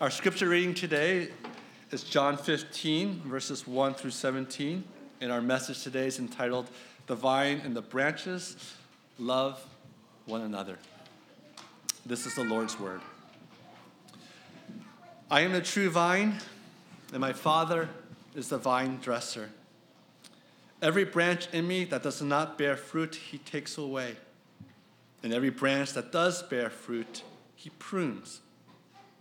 Our scripture reading today is John 15, verses 1 through 17. And our message today is entitled The Vine and the Branches Love One Another. This is the Lord's Word. I am the true vine, and my Father is the vine dresser. Every branch in me that does not bear fruit, he takes away. And every branch that does bear fruit, he prunes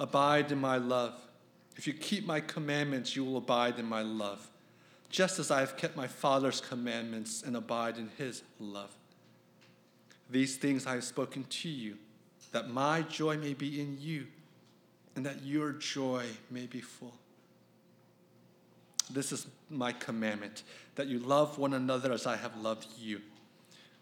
Abide in my love. If you keep my commandments, you will abide in my love, just as I have kept my Father's commandments and abide in his love. These things I have spoken to you, that my joy may be in you, and that your joy may be full. This is my commandment, that you love one another as I have loved you.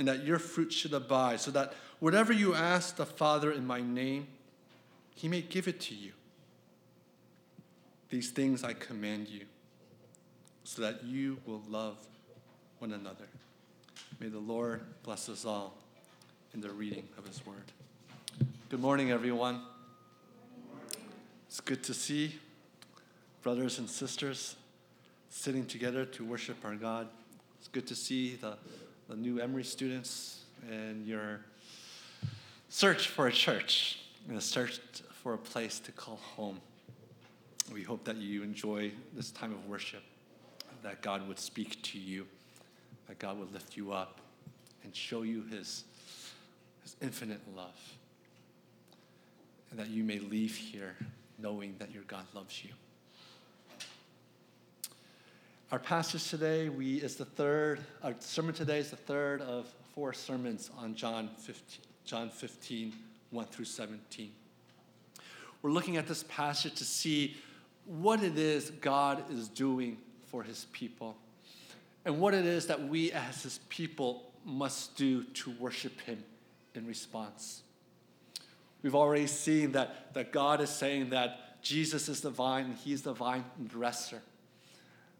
and that your fruit should abide, so that whatever you ask the Father in my name, he may give it to you. These things I command you, so that you will love one another. May the Lord bless us all in the reading of his word. Good morning, everyone. It's good to see brothers and sisters sitting together to worship our God. It's good to see the the new Emory students and your search for a church and a search for a place to call home. We hope that you enjoy this time of worship, that God would speak to you, that God would lift you up and show you his, his infinite love, and that you may leave here knowing that your God loves you. Our passage today we, is the third, our sermon today is the third of four sermons on John 15, John 15, 1 through 17. We're looking at this passage to see what it is God is doing for his people and what it is that we as his people must do to worship him in response. We've already seen that, that God is saying that Jesus is the vine and he's the vine dresser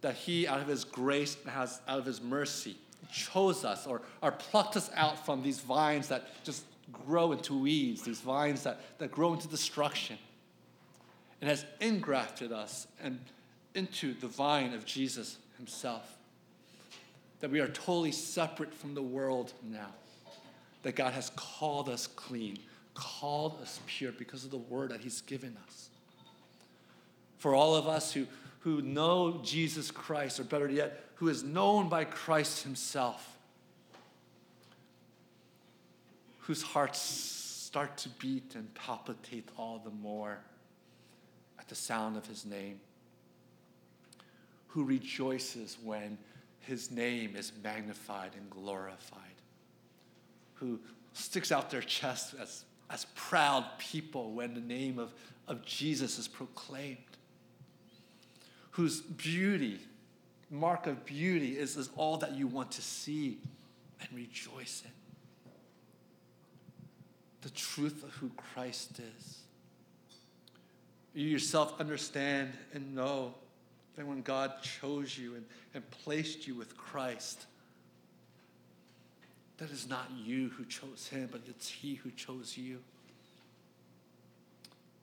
that He, out of His grace, has out of His mercy, chose us or, or plucked us out from these vines that just grow into weeds, these vines that, that grow into destruction, and has engrafted us and into the vine of Jesus Himself. That we are totally separate from the world now. That God has called us clean, called us pure because of the word that He's given us. For all of us who, who know Jesus Christ, or better yet, who is known by Christ Himself, whose hearts start to beat and palpitate all the more at the sound of His name, who rejoices when His name is magnified and glorified, who sticks out their chest as, as proud people when the name of, of Jesus is proclaimed whose beauty, mark of beauty, is, is all that you want to see and rejoice in. The truth of who Christ is, You yourself understand and know that when God chose you and, and placed you with Christ, that is not you who chose him, but it's he who chose you.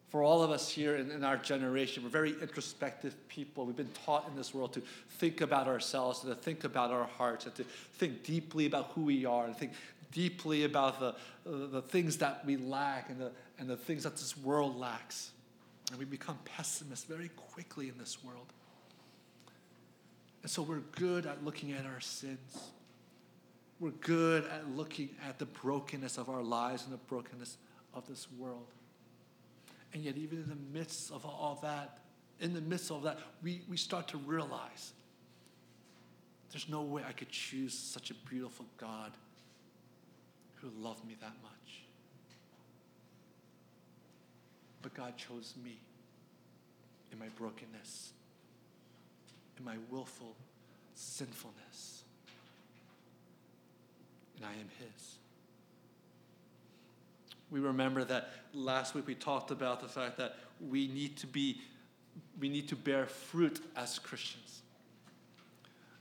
For all of us here in, in, our generation, we're very introspective people. We've been taught in this world to think about ourselves, and to think about our hearts, and to think deeply about who we are, and think deeply about the, the things that we lack and the, and the things that this world lacks. And we become pessimists very quickly in this world. And so we're good at looking at our sins. We're good at looking at the brokenness of our lives and the brokenness of this world. And yet, even in the midst of all that, in the midst of that, we, we start to realize there's no way I could choose such a beautiful God who loved me that much. But God chose me in my brokenness, in my willful sinfulness. And I am His. We remember that last week we talked about the fact that we need to be, we need to bear fruit as Christians.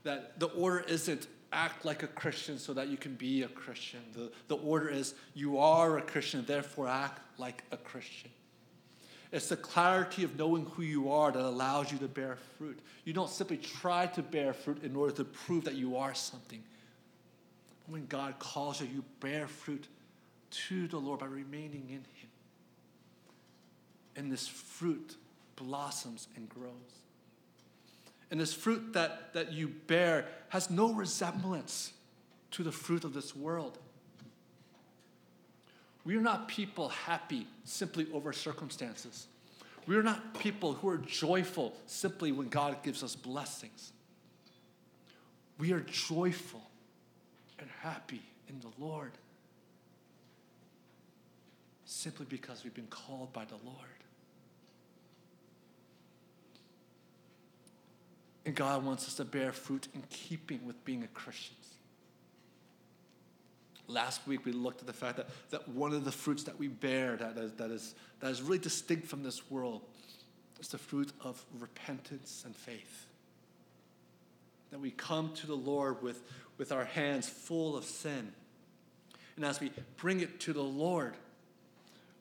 That the order isn't act like a Christian so that you can be a Christian. The, the order is you are a Christian, therefore act like a Christian. It's the clarity of knowing who you are that allows you to bear fruit. You don't simply try to bear fruit in order to prove that you are something. When God calls you, you bear fruit to the Lord by remaining in Him. And this fruit blossoms and grows. And this fruit that, that you bear has no resemblance to the fruit of this world. We are not people happy simply over circumstances. We are not people who are joyful simply when God gives us blessings. We are joyful and happy in the Lord simply because we've been called by the Lord. And God wants us to bear fruit in keeping with being a Christian. Last week we looked at the fact that, that one of the fruits that we bear that is, that, is, that is really distinct from this world is the fruit of repentance and faith. That we come to the Lord with, with our hands full of sin. And as we bring it to the Lord,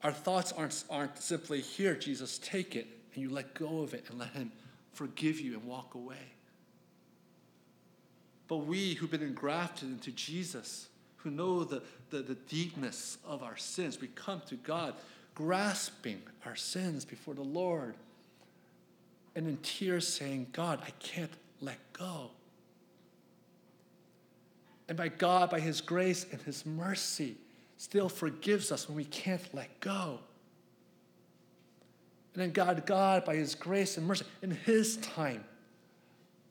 our thoughts aren't, aren't simply, here, Jesus, take it, and you let go of it and let Him forgive you and walk away. But we who've been engrafted into Jesus, who know the, the, the deepness of our sins. We come to God grasping our sins before the Lord and in tears saying, God, I can't let go. And by God, by His grace and His mercy, still forgives us when we can't let go. And then God, God, by His grace and mercy, in His time,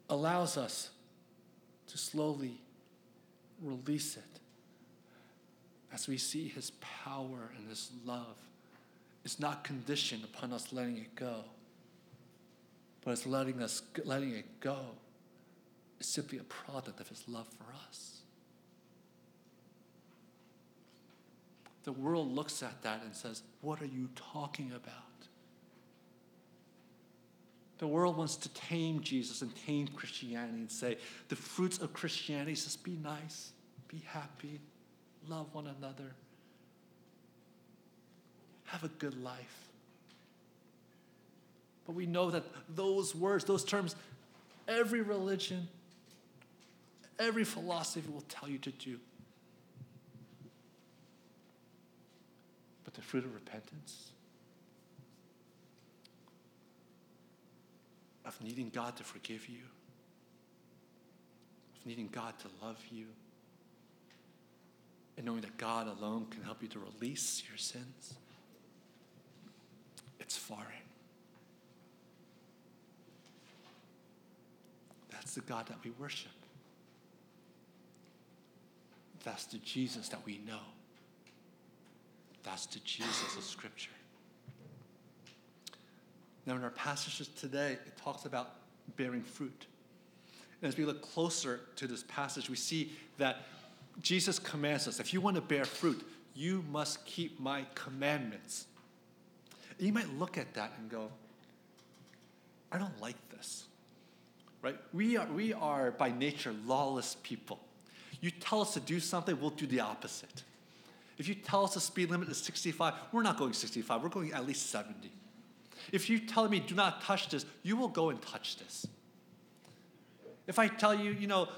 allows us to slowly release it as we see his power and his love is not conditioned upon us letting it go, but it's letting us letting it go is simply a product of his love for us. The world looks at that and says, What are you talking about? The world wants to tame Jesus and tame Christianity and say, the fruits of Christianity is just be nice, be happy, love one another, have a good life. But we know that those words, those terms, every religion, every philosophy will tell you to do. But the fruit of repentance, of needing God to forgive you, of needing God to love you and knowing that God alone can help you to release your sins, it's foreign. That's the God that we worship. That's the Jesus that we know. That's the Jesus of Scripture. Now, in our passages today, it talks about bearing fruit. And as we look closer to this passage, we see that Jesus commands us if you want to bear fruit, you must keep my commandments. And you might look at that and go, I don't like this. Right? We are, we are by nature lawless people. You tell us to do something, we'll do the opposite. If you tell us the speed limit is 65, we're not going 65, we're going at least 70. If you tell me, do not touch this, you will go and touch this. If I tell you, you know,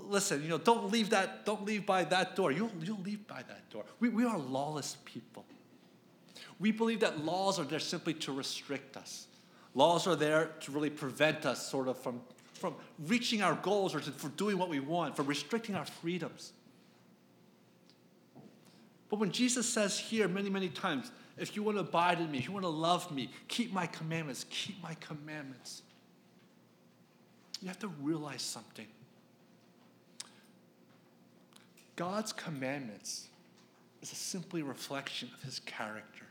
listen, you know, don't leave that, don't leave by that door, you'll, you'll leave by that door. We, we are lawless people. We believe that laws are there simply to restrict us. Laws are there to really prevent us sort of from, from reaching our goals or to, for doing what we want, from restricting our freedoms. But when Jesus says here many, many times, if you want to abide in me, if you want to love me, keep my commandments, keep my commandments, you have to realize something. God's commandments is a simply reflection of his character.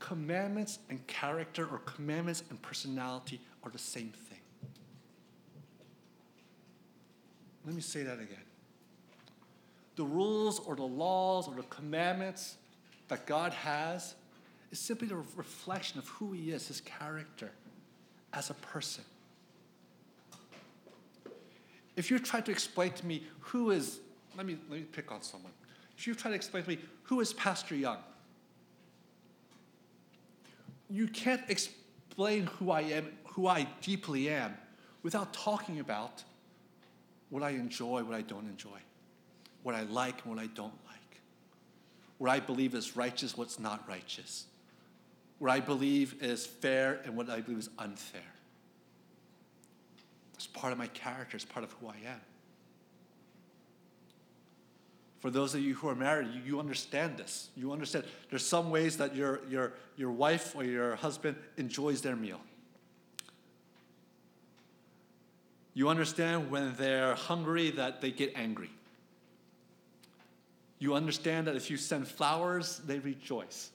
Commandments and character, or commandments and personality, are the same thing. Let me say that again. The rules or the laws or the commandments that God has is simply a reflection of who He is, His character as a person. If you try to explain to me who is, let me, let me pick on someone. If you try to explain to me who is Pastor Young, you can't explain who I am, who I deeply am, without talking about what I enjoy, what I don't enjoy, what I like, and what I don't like, what I believe is righteous, what's not righteous, what I believe is fair, and what I believe is unfair. It's part of my character, it's part of who I am. For those of you who are married, you, you understand this. You understand there's some ways that your, your, your wife or your husband enjoys their meal. You understand when they're hungry that they get angry. You understand that if you send flowers, they rejoice.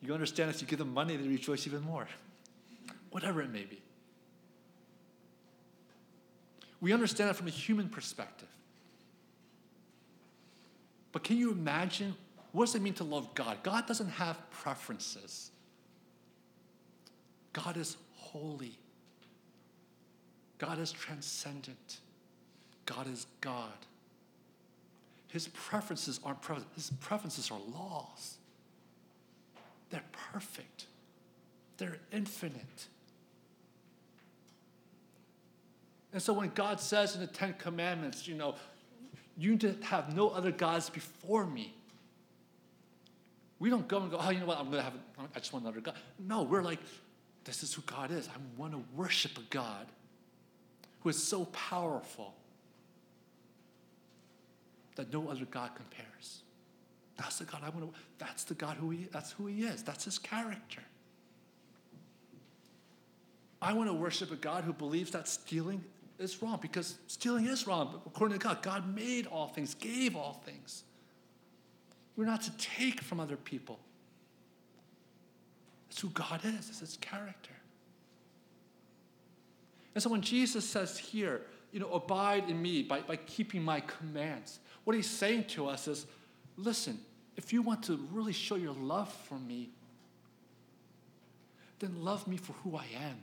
You understand if you give them money, they rejoice even more. Whatever it may be. We understand it from a human perspective. But can you imagine what does it mean to love God? God doesn't have preferences. God is holy. God is transcendent. God is God. His preferences aren't preferences, his preferences are laws. They're perfect. They're infinite. And so when God says in the Ten Commandments, you know, you have no other gods before me. We don't go and go, oh, you know what, I'm going to have, I just want another God. No, we're like, this is who God is. I want to worship a God who is so powerful that no other God compares. That's the God I want to, that's the God who he, that's who he is. That's his character. I want to worship a God who believes that stealing is wrong because stealing is wrong. According to God, God made all things, gave all things. We're not to take from other people. It's who God is, it's his character. And so when Jesus says here, you know, abide in me by, by keeping my commands, what he's saying to us is listen, if you want to really show your love for me, then love me for who I am.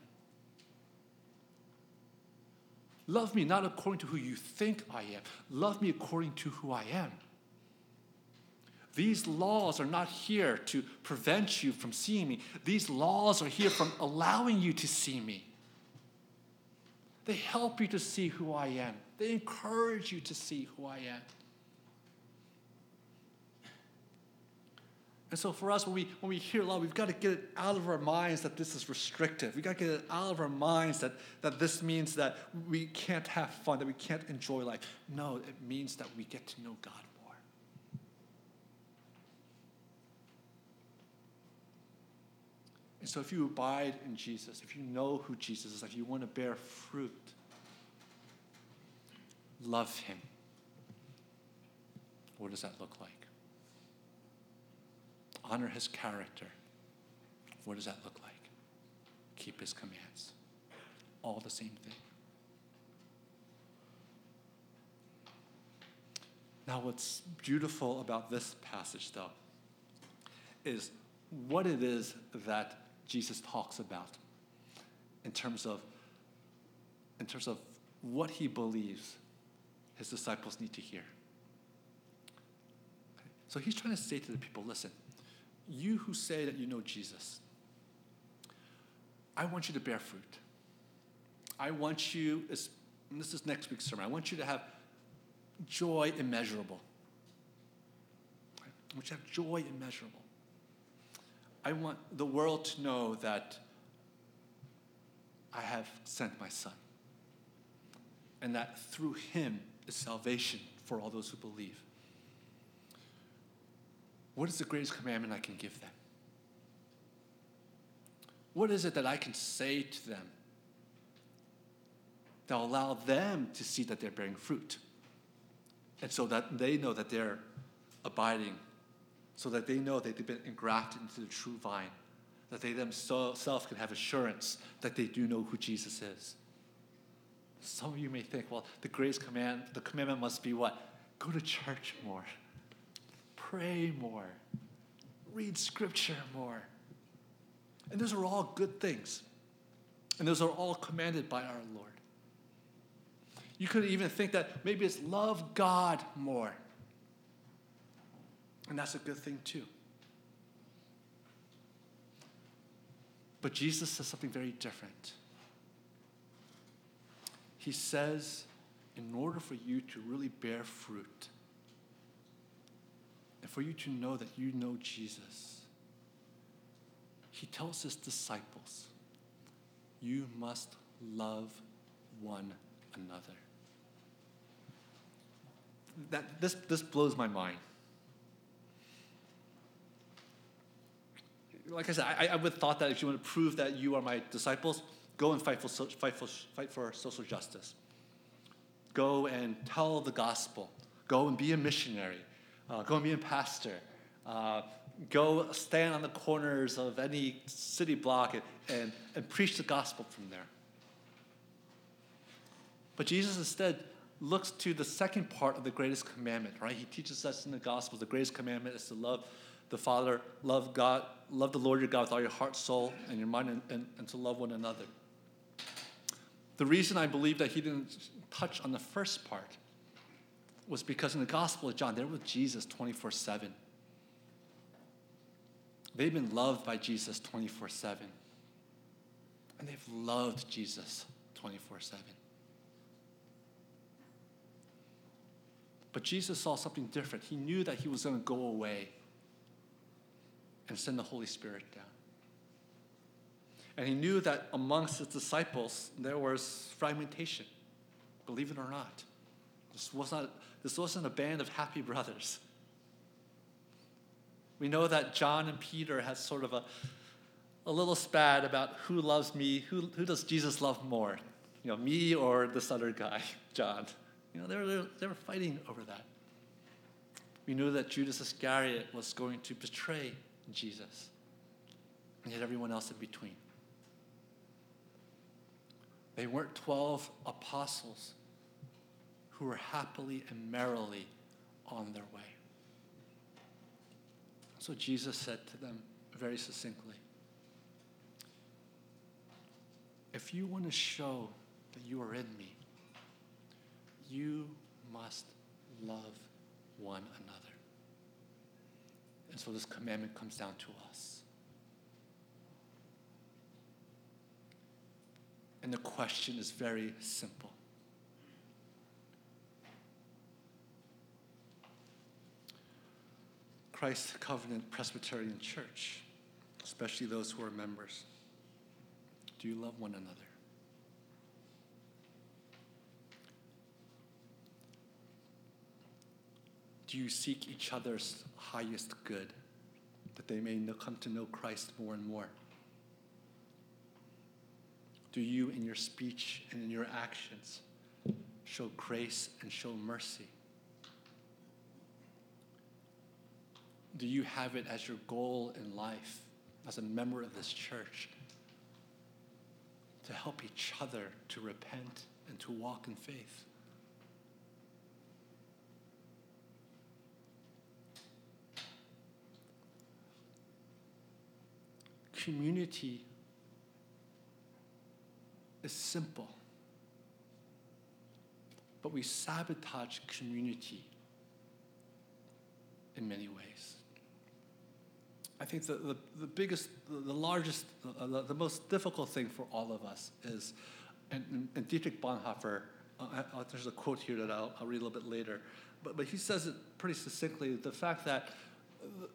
Love me not according to who you think I am. Love me according to who I am. These laws are not here to prevent you from seeing me. These laws are here from allowing you to see me. They help you to see who I am. They encourage you to see who I am. And so for us, when we, when we hear law, we've got to get it out of our minds that this is restrictive. We've got to get it out of our minds that, that this means that we can't have fun, that we can't enjoy life. No, it means that we get to know God more. And so if you abide in Jesus, if you know who Jesus is, if you want to bear fruit, love him. What does that look like? Honor his character. What does that look like? Keep his commands. All the same thing. Now, what's beautiful about this passage, though, is what it is that Jesus talks about in terms of in terms of what he believes his disciples need to hear. So he's trying to say to the people, listen, you who say that you know Jesus, I want you to bear fruit. I want you, this is next week's sermon, I want you to have joy immeasurable. I want you to have joy immeasurable. I want the world to know that I have sent my son. And that through him is salvation for all those who believe. What is the greatest commandment I can give them? What is it that I can say to them that will allow them to see that they're bearing fruit? And so that they know that they're abiding, so that they know that they've been engrafted into the true vine, that they themselves can have assurance that they do know who Jesus is. Some of you may think, well, the greatest command, the commandment must be what? Go to church more, pray more, read scripture more. And those are all good things. And those are all commanded by our Lord. You could even think that maybe it's love God more. And that's a good thing too. But Jesus says something very different. He says, in order for you to really bear fruit, and for you to know that you know Jesus, he tells his disciples, you must love one another. That, this, this blows my mind. Like I said, I, I would have thought that if you want to prove that you are my disciples, go and fight for, fight for, fight for social justice. Go and tell the gospel. Go and be a missionary. Uh, go and be a pastor. Uh, go stand on the corners of any city block and, and, and preach the gospel from there. But Jesus instead looks to the second part of the greatest commandment, right? He teaches us in the gospel the greatest commandment is to love the Father, love God, love the Lord your God with all your heart, soul, and your mind, and, and, and to love one another. The reason I believe that he didn't touch on the first part was because in the Gospel of John, they're with Jesus 24 7. They've been loved by Jesus 24 7. And they've loved Jesus 24 7. But Jesus saw something different. He knew that he was going to go away and send the Holy Spirit down. And he knew that amongst his disciples there was fragmentation, believe it or not. This, was not, this wasn't a band of happy brothers. We know that John and Peter had sort of a, a little spat about who loves me, who, who does Jesus love more? You know, me or this other guy, John. You know, they were, they were fighting over that. We knew that Judas Iscariot was going to betray Jesus, and yet everyone else in between. They weren't 12 apostles who were happily and merrily on their way. So Jesus said to them very succinctly If you want to show that you are in me, you must love one another. And so this commandment comes down to us. And the question is very simple. Christ Covenant Presbyterian Church, especially those who are members, do you love one another? Do you seek each other's highest good, that they may come to know Christ more and more? Do you, in your speech and in your actions, show grace and show mercy? Do you have it as your goal in life, as a member of this church, to help each other to repent and to walk in faith? community is simple, but we sabotage community in many ways. I think the, the, the biggest, the, largest, the, the, most difficult thing for all of us is, and, and Dietrich Bonhoeffer, uh, uh, there's a quote here that I'll, I'll read a little bit later, but, but he says it pretty succinctly the fact that the,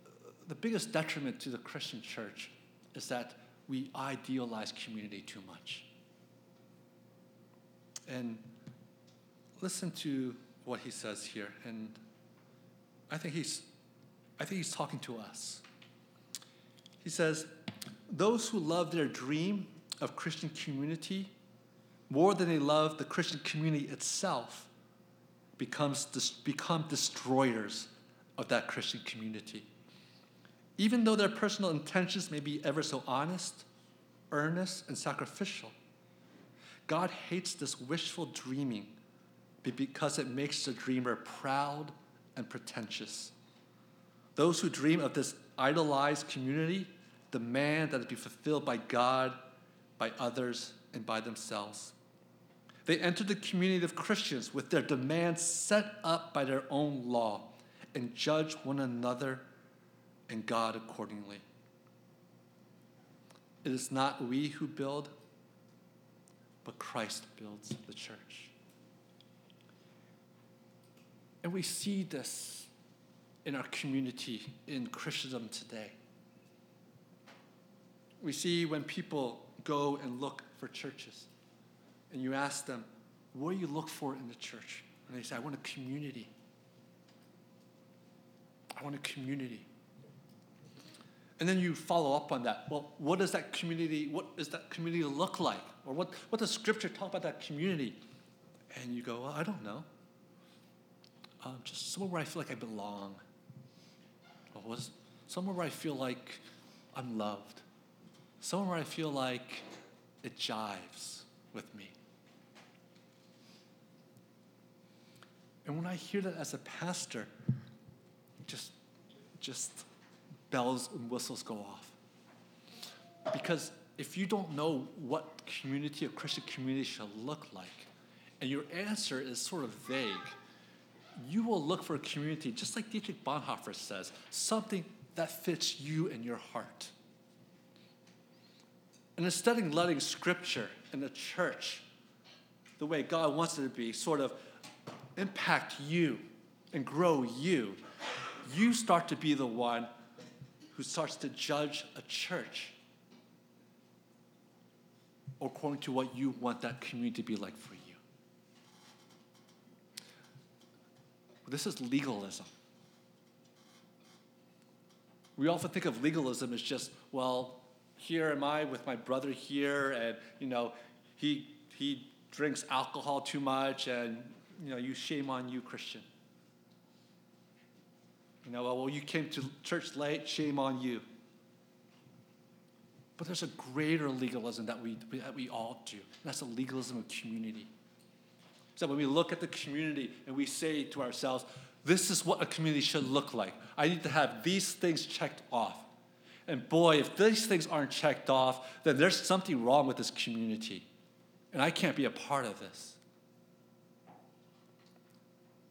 the biggest detriment to the Christian church is that we idealize community too much. And listen to what he says here, and I think he's, I think he's talking to us. He says, Those who love their dream of Christian community more than they love the Christian community itself becomes, become destroyers of that Christian community. Even though their personal intentions may be ever so honest, earnest, and sacrificial, God hates this wishful dreaming because it makes the dreamer proud and pretentious. Those who dream of this idolized community demand that it be fulfilled by God, by others, and by themselves. They enter the community of Christians with their demands set up by their own law and judge one another and God accordingly. It is not we who build, but Christ builds the church. And we see this in our community in Christendom today we see when people go and look for churches, and you ask them, What do you look for in the church? And they say, I want a community. I want a community. And then you follow up on that. Well, what does that community, what does that community look like? Or what, what does scripture talk about that community? And you go, well, I don't know. Um, just somewhere where I feel like I belong. Or was somewhere where I feel like I'm loved somewhere where I feel like it jives with me. And when I hear that as a pastor, just, just bells and whistles go off. Because if you don't know what community, a Christian community should look like, and your answer is sort of vague, you will look for a community, just like Dietrich Bonhoeffer says, something that fits you and your heart. And instead of letting Scripture and the church, the way God wants it to be, sort of impact you and grow you, you start to be the one who starts to judge a church according to what you want that community to be like for you. This is legalism. We often think of legalism as just, well, here am I with my brother here, and you know, he he drinks alcohol too much, and you know, you shame on you, Christian. You know, well, you came to church late, shame on you. But there's a greater legalism that we, that we all do. That's the legalism of community. So when we look at the community and we say to ourselves, this is what a community should look like. I need to have these things checked off. And boy, if these things aren't checked off, then there's something wrong with this community. And I can't be a part of this.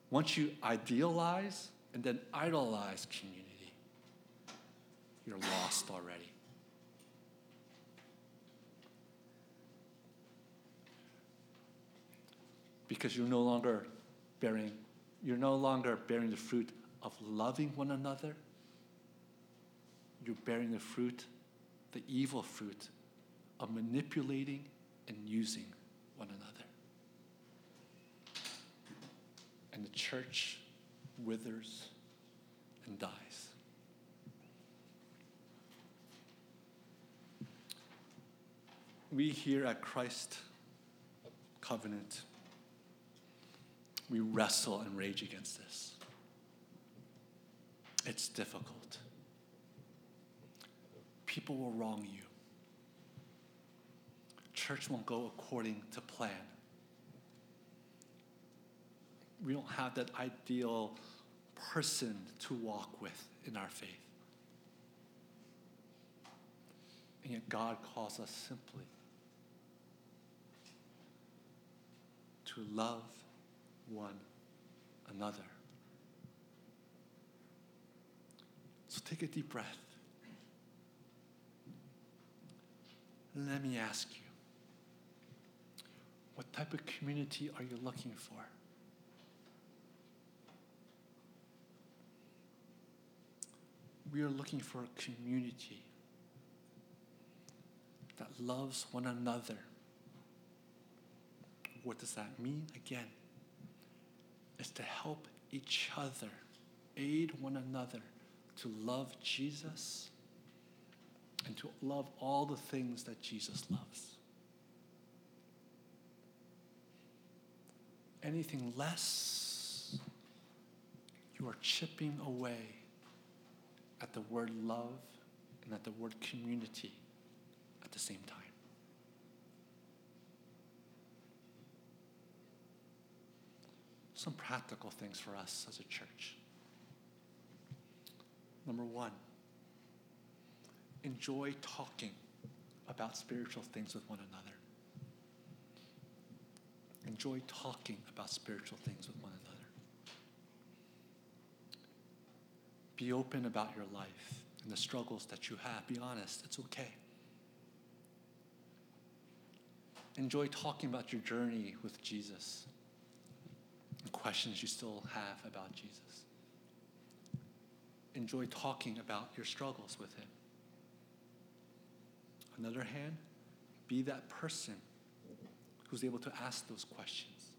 Once you idealize and then idolize community, you're lost already. Because you're no longer bearing, you're no longer bearing the fruit of loving one another you're bearing the fruit, the evil fruit of manipulating and using one another. And the church withers and dies. We here at Christ Covenant, we wrestle and rage against this. It's difficult people will wrong you. Church won't go according to plan. We don't have that ideal person to walk with in our faith. And yet God calls us simply to love one another. So take a deep breath. Let me ask you what type of community are you looking for? We are looking for a community that loves one another. What does that mean? Again, is to help each other, aid one another to love Jesus and to love all the things that Jesus loves. Anything less, you are chipping away at the word love and at the word community at the same time. Some practical things for us as a church. Number one, enjoy talking about spiritual things with one another. Enjoy talking about spiritual things with one another. Be open about your life and the struggles that you have. Be honest, it's okay. Enjoy talking about your journey with Jesus and questions you still have about Jesus. Enjoy talking about your struggles with Him. On the other hand, be that person who's able to ask those questions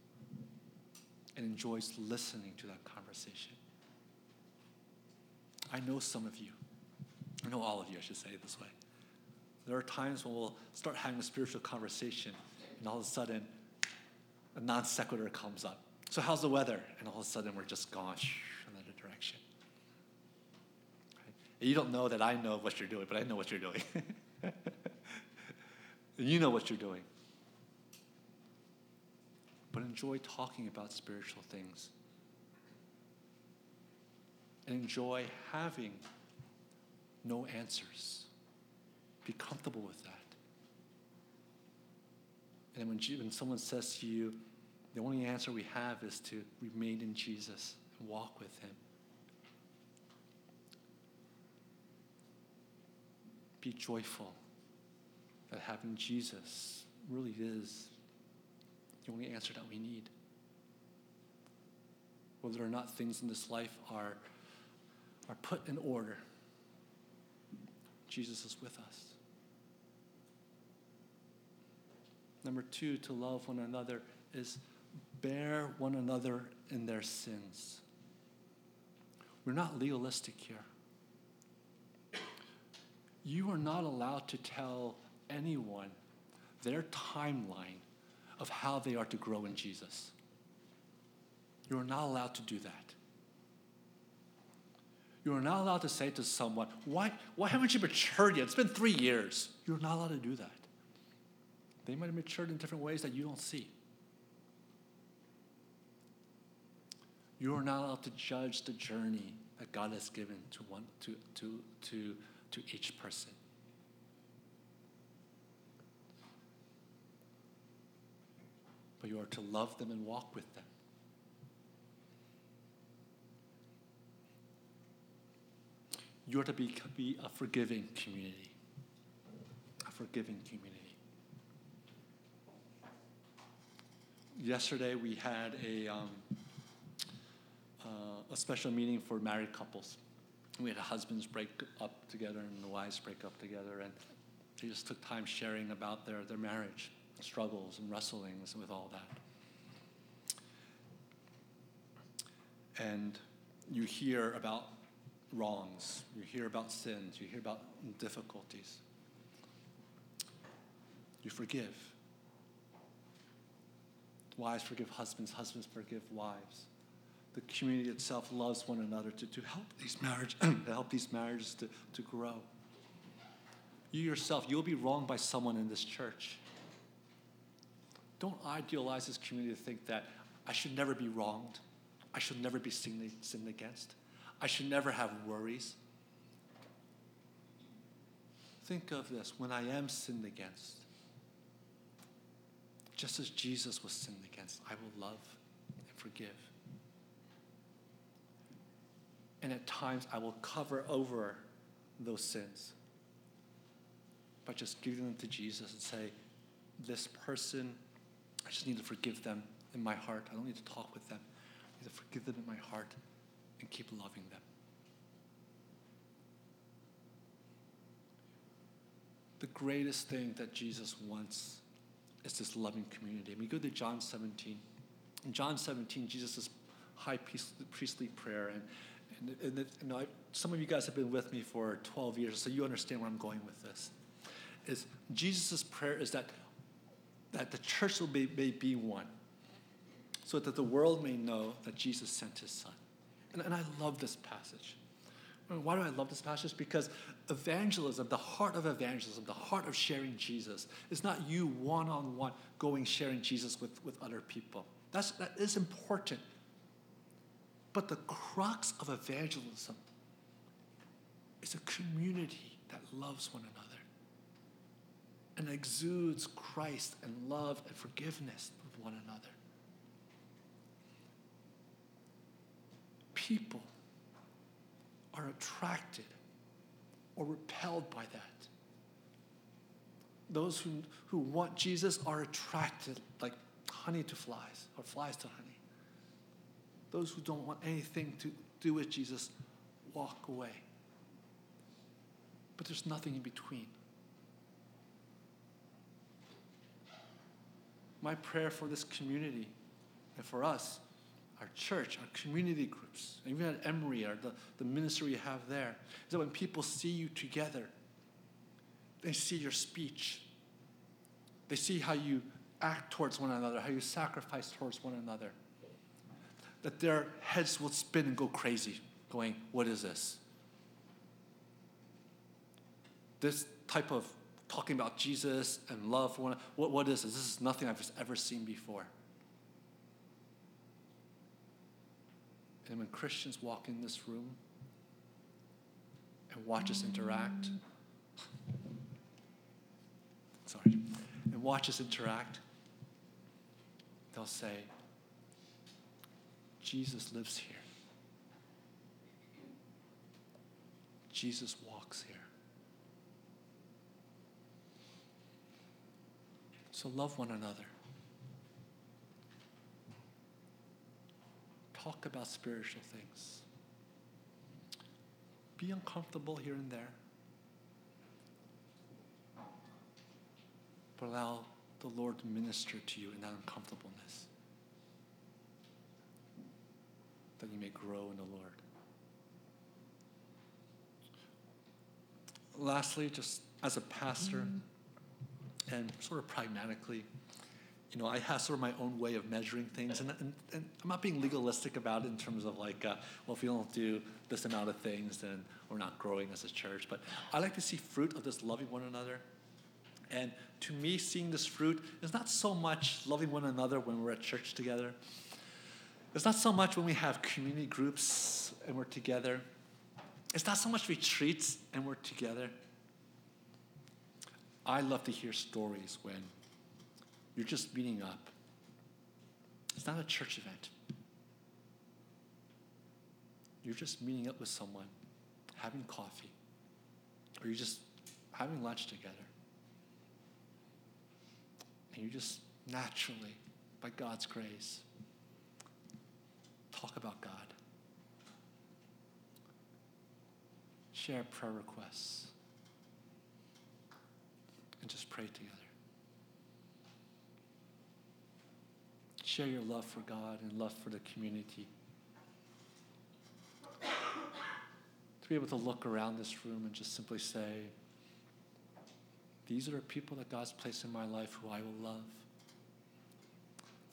and enjoys listening to that conversation. I know some of you, I know all of you, I should say it this way. There are times when we'll start having a spiritual conversation, and all of a sudden, a non sequitur comes up. So, how's the weather? And all of a sudden, we're just gone in another direction. Right? You don't know that I know what you're doing, but I know what you're doing. you know what you're doing. But enjoy talking about spiritual things. And enjoy having no answers. Be comfortable with that. And when, when someone says to you, the only answer we have is to remain in Jesus and walk with Him. Be joyful that having Jesus really is the only answer that we need. Whether or not things in this life are, are put in order, Jesus is with us. Number two, to love one another is bear one another in their sins. We're not legalistic here. You are not allowed to tell anyone their timeline of how they are to grow in Jesus. You are not allowed to do that. You are not allowed to say to someone, why, why haven't you matured yet? It's been three years. You're not allowed to do that. They might have matured in different ways that you don't see. You are not allowed to judge the journey that God has given to one to to to to each person. But you are to love them and walk with them. You are to be, be a forgiving community. A forgiving community. Yesterday we had a, um, uh, a special meeting for married couples. We had husbands break up together and the wives break up together, and they just took time sharing about their, their marriage struggles and wrestlings with all that. And you hear about wrongs, you hear about sins, you hear about difficulties. You forgive. Wives forgive husbands, husbands forgive wives. The community itself loves one another to, to help these marriages to help these marriages to, to grow. You yourself, you'll be wronged by someone in this church. Don't idealize this community to think that I should never be wronged. I should never be sinned, against. I should never have worries. think of this when I am sinned against, just as Jesus was sinned against, I will love and forgive. And at times, I will cover over those sins by just giving them to Jesus and say, This person, I just need to forgive them in my heart. I don't need to talk with them. I need to forgive them in my heart and keep loving them. The greatest thing that Jesus wants is this loving community. And We go to John 17. In John 17, Jesus' high priestly prayer, and, and, and, it, I, some of you guys have been with me for 12 years, so you understand where I'm going with this. Is Jesus' prayer is that, that the church will be, may be one, so that the world may know that Jesus sent his son. And, and I love this passage. Why do I love this passage? Because evangelism, the heart of evangelism, the heart of sharing Jesus, is not you one on one going sharing Jesus with, with other people. That's, that is important. But the crux of evangelism is a community that loves one another and exudes Christ and love and forgiveness with one another. People are attracted or repelled by that. Those who, who want Jesus are attracted like honey to flies or flies to honey. Those who don't want anything to do with Jesus walk away. But there's nothing in between. My prayer for this community and for us our church, our community groups, even at Emory, or the, the ministry we have there, is that when people see you together, they see your speech. They see how you act towards one another, how you sacrifice towards one another. That their heads will spin and go crazy, going, What is this? This type of talking about Jesus and love for one what, what is this? This is nothing I've ever seen before. And when Christians walk in this room and watch us interact, sorry, and watch us interact, they'll say, Jesus lives here. Jesus walks here. So love one another. talk about spiritual things. Be uncomfortable here and there. But allow the Lord to minister to you in that uncomfortableness. That you may grow in the Lord. Lastly, just as a pastor, mm-hmm. And sort of pragmatically, you know, I have sort of my own way of measuring things, and, and, and I'm not being legalistic about it in terms of like, uh, well, if we don't do this amount of things, then we're not growing as a church. But I like to see fruit of this loving one another. And to me, seeing this fruit is not so much loving one another when we're at church together. It's not so much when we have community groups and we're together. It's not so much retreats and we're together. I love to hear stories when you're just meeting up. It's not a church event. You're just meeting up with someone, having coffee, or you're just having lunch together. And you just naturally, by God's grace, talk about God. Share prayer requests. And just pray together. share your love for God and love for the community. To be able to look around this room and just simply say, These are the people that God's placed in my life who I will love.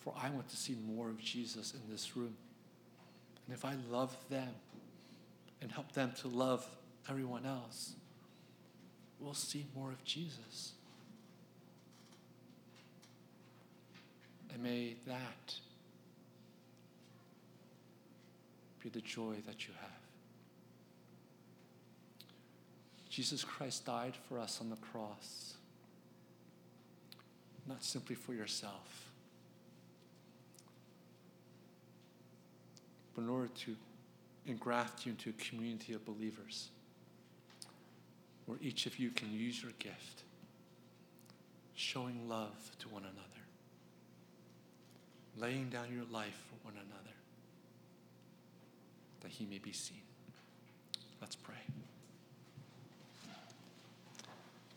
For I want to see more of Jesus in this room. And if I love them and help them to love everyone else, we'll see more of Jesus. And may that be the joy that you have. Jesus Christ died for us on the cross, not simply for yourself, but in order to engraft you into a community of believers where each of you can use your gift, showing love to one another, laying down your life for one another, that he may be seen. Let's pray.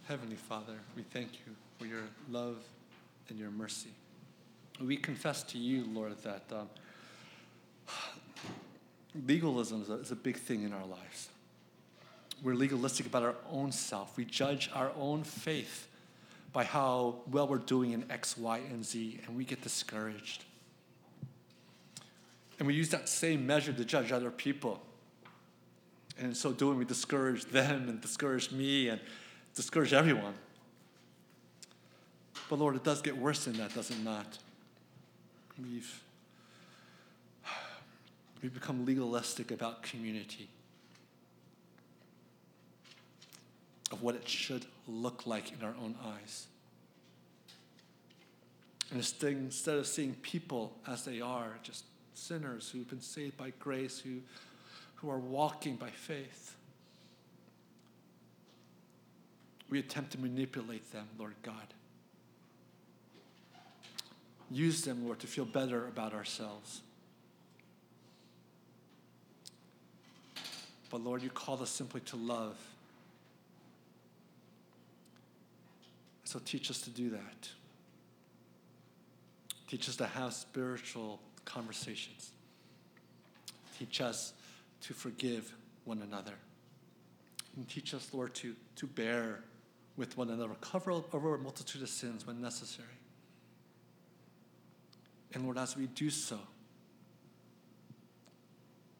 Heavenly Father, we thank you for your love and your mercy. We confess to you, Lord, that um, legalism is a, is a big thing in our lives. We're legalistic about our own self. We judge our own faith by how well we're doing in X, Y, and Z, and we get discouraged. And we use that same measure to judge other people. And in so doing, we discourage them and discourage me and discourage everyone. But Lord, it does get worse than that, does it not? We've, we've become legalistic about community, of what it should look like in our own eyes. And instead of seeing people as they are, just sinners who've been saved by grace, who, who are walking by faith. We attempt to manipulate them, Lord God. Use them, Lord, to feel better about ourselves. But Lord, you call us simply to love. So teach us to do that. Teach us to have spiritual conversations. Teach us to forgive one another. And teach us, Lord, to, to bear with one another, cover over a multitude of sins when necessary. And Lord, as we do so,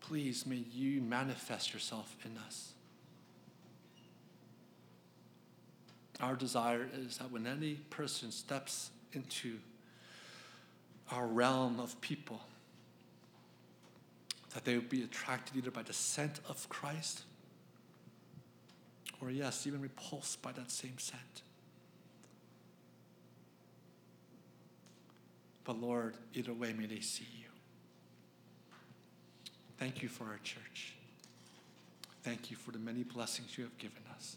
please may you manifest yourself in us. Our desire is that when any person steps into our realm of people, that they would be attracted either by the scent of Christ or, yes, even repulsed by that same scent. But Lord, either way, may they see you. Thank you for our church. Thank you for the many blessings you have given us.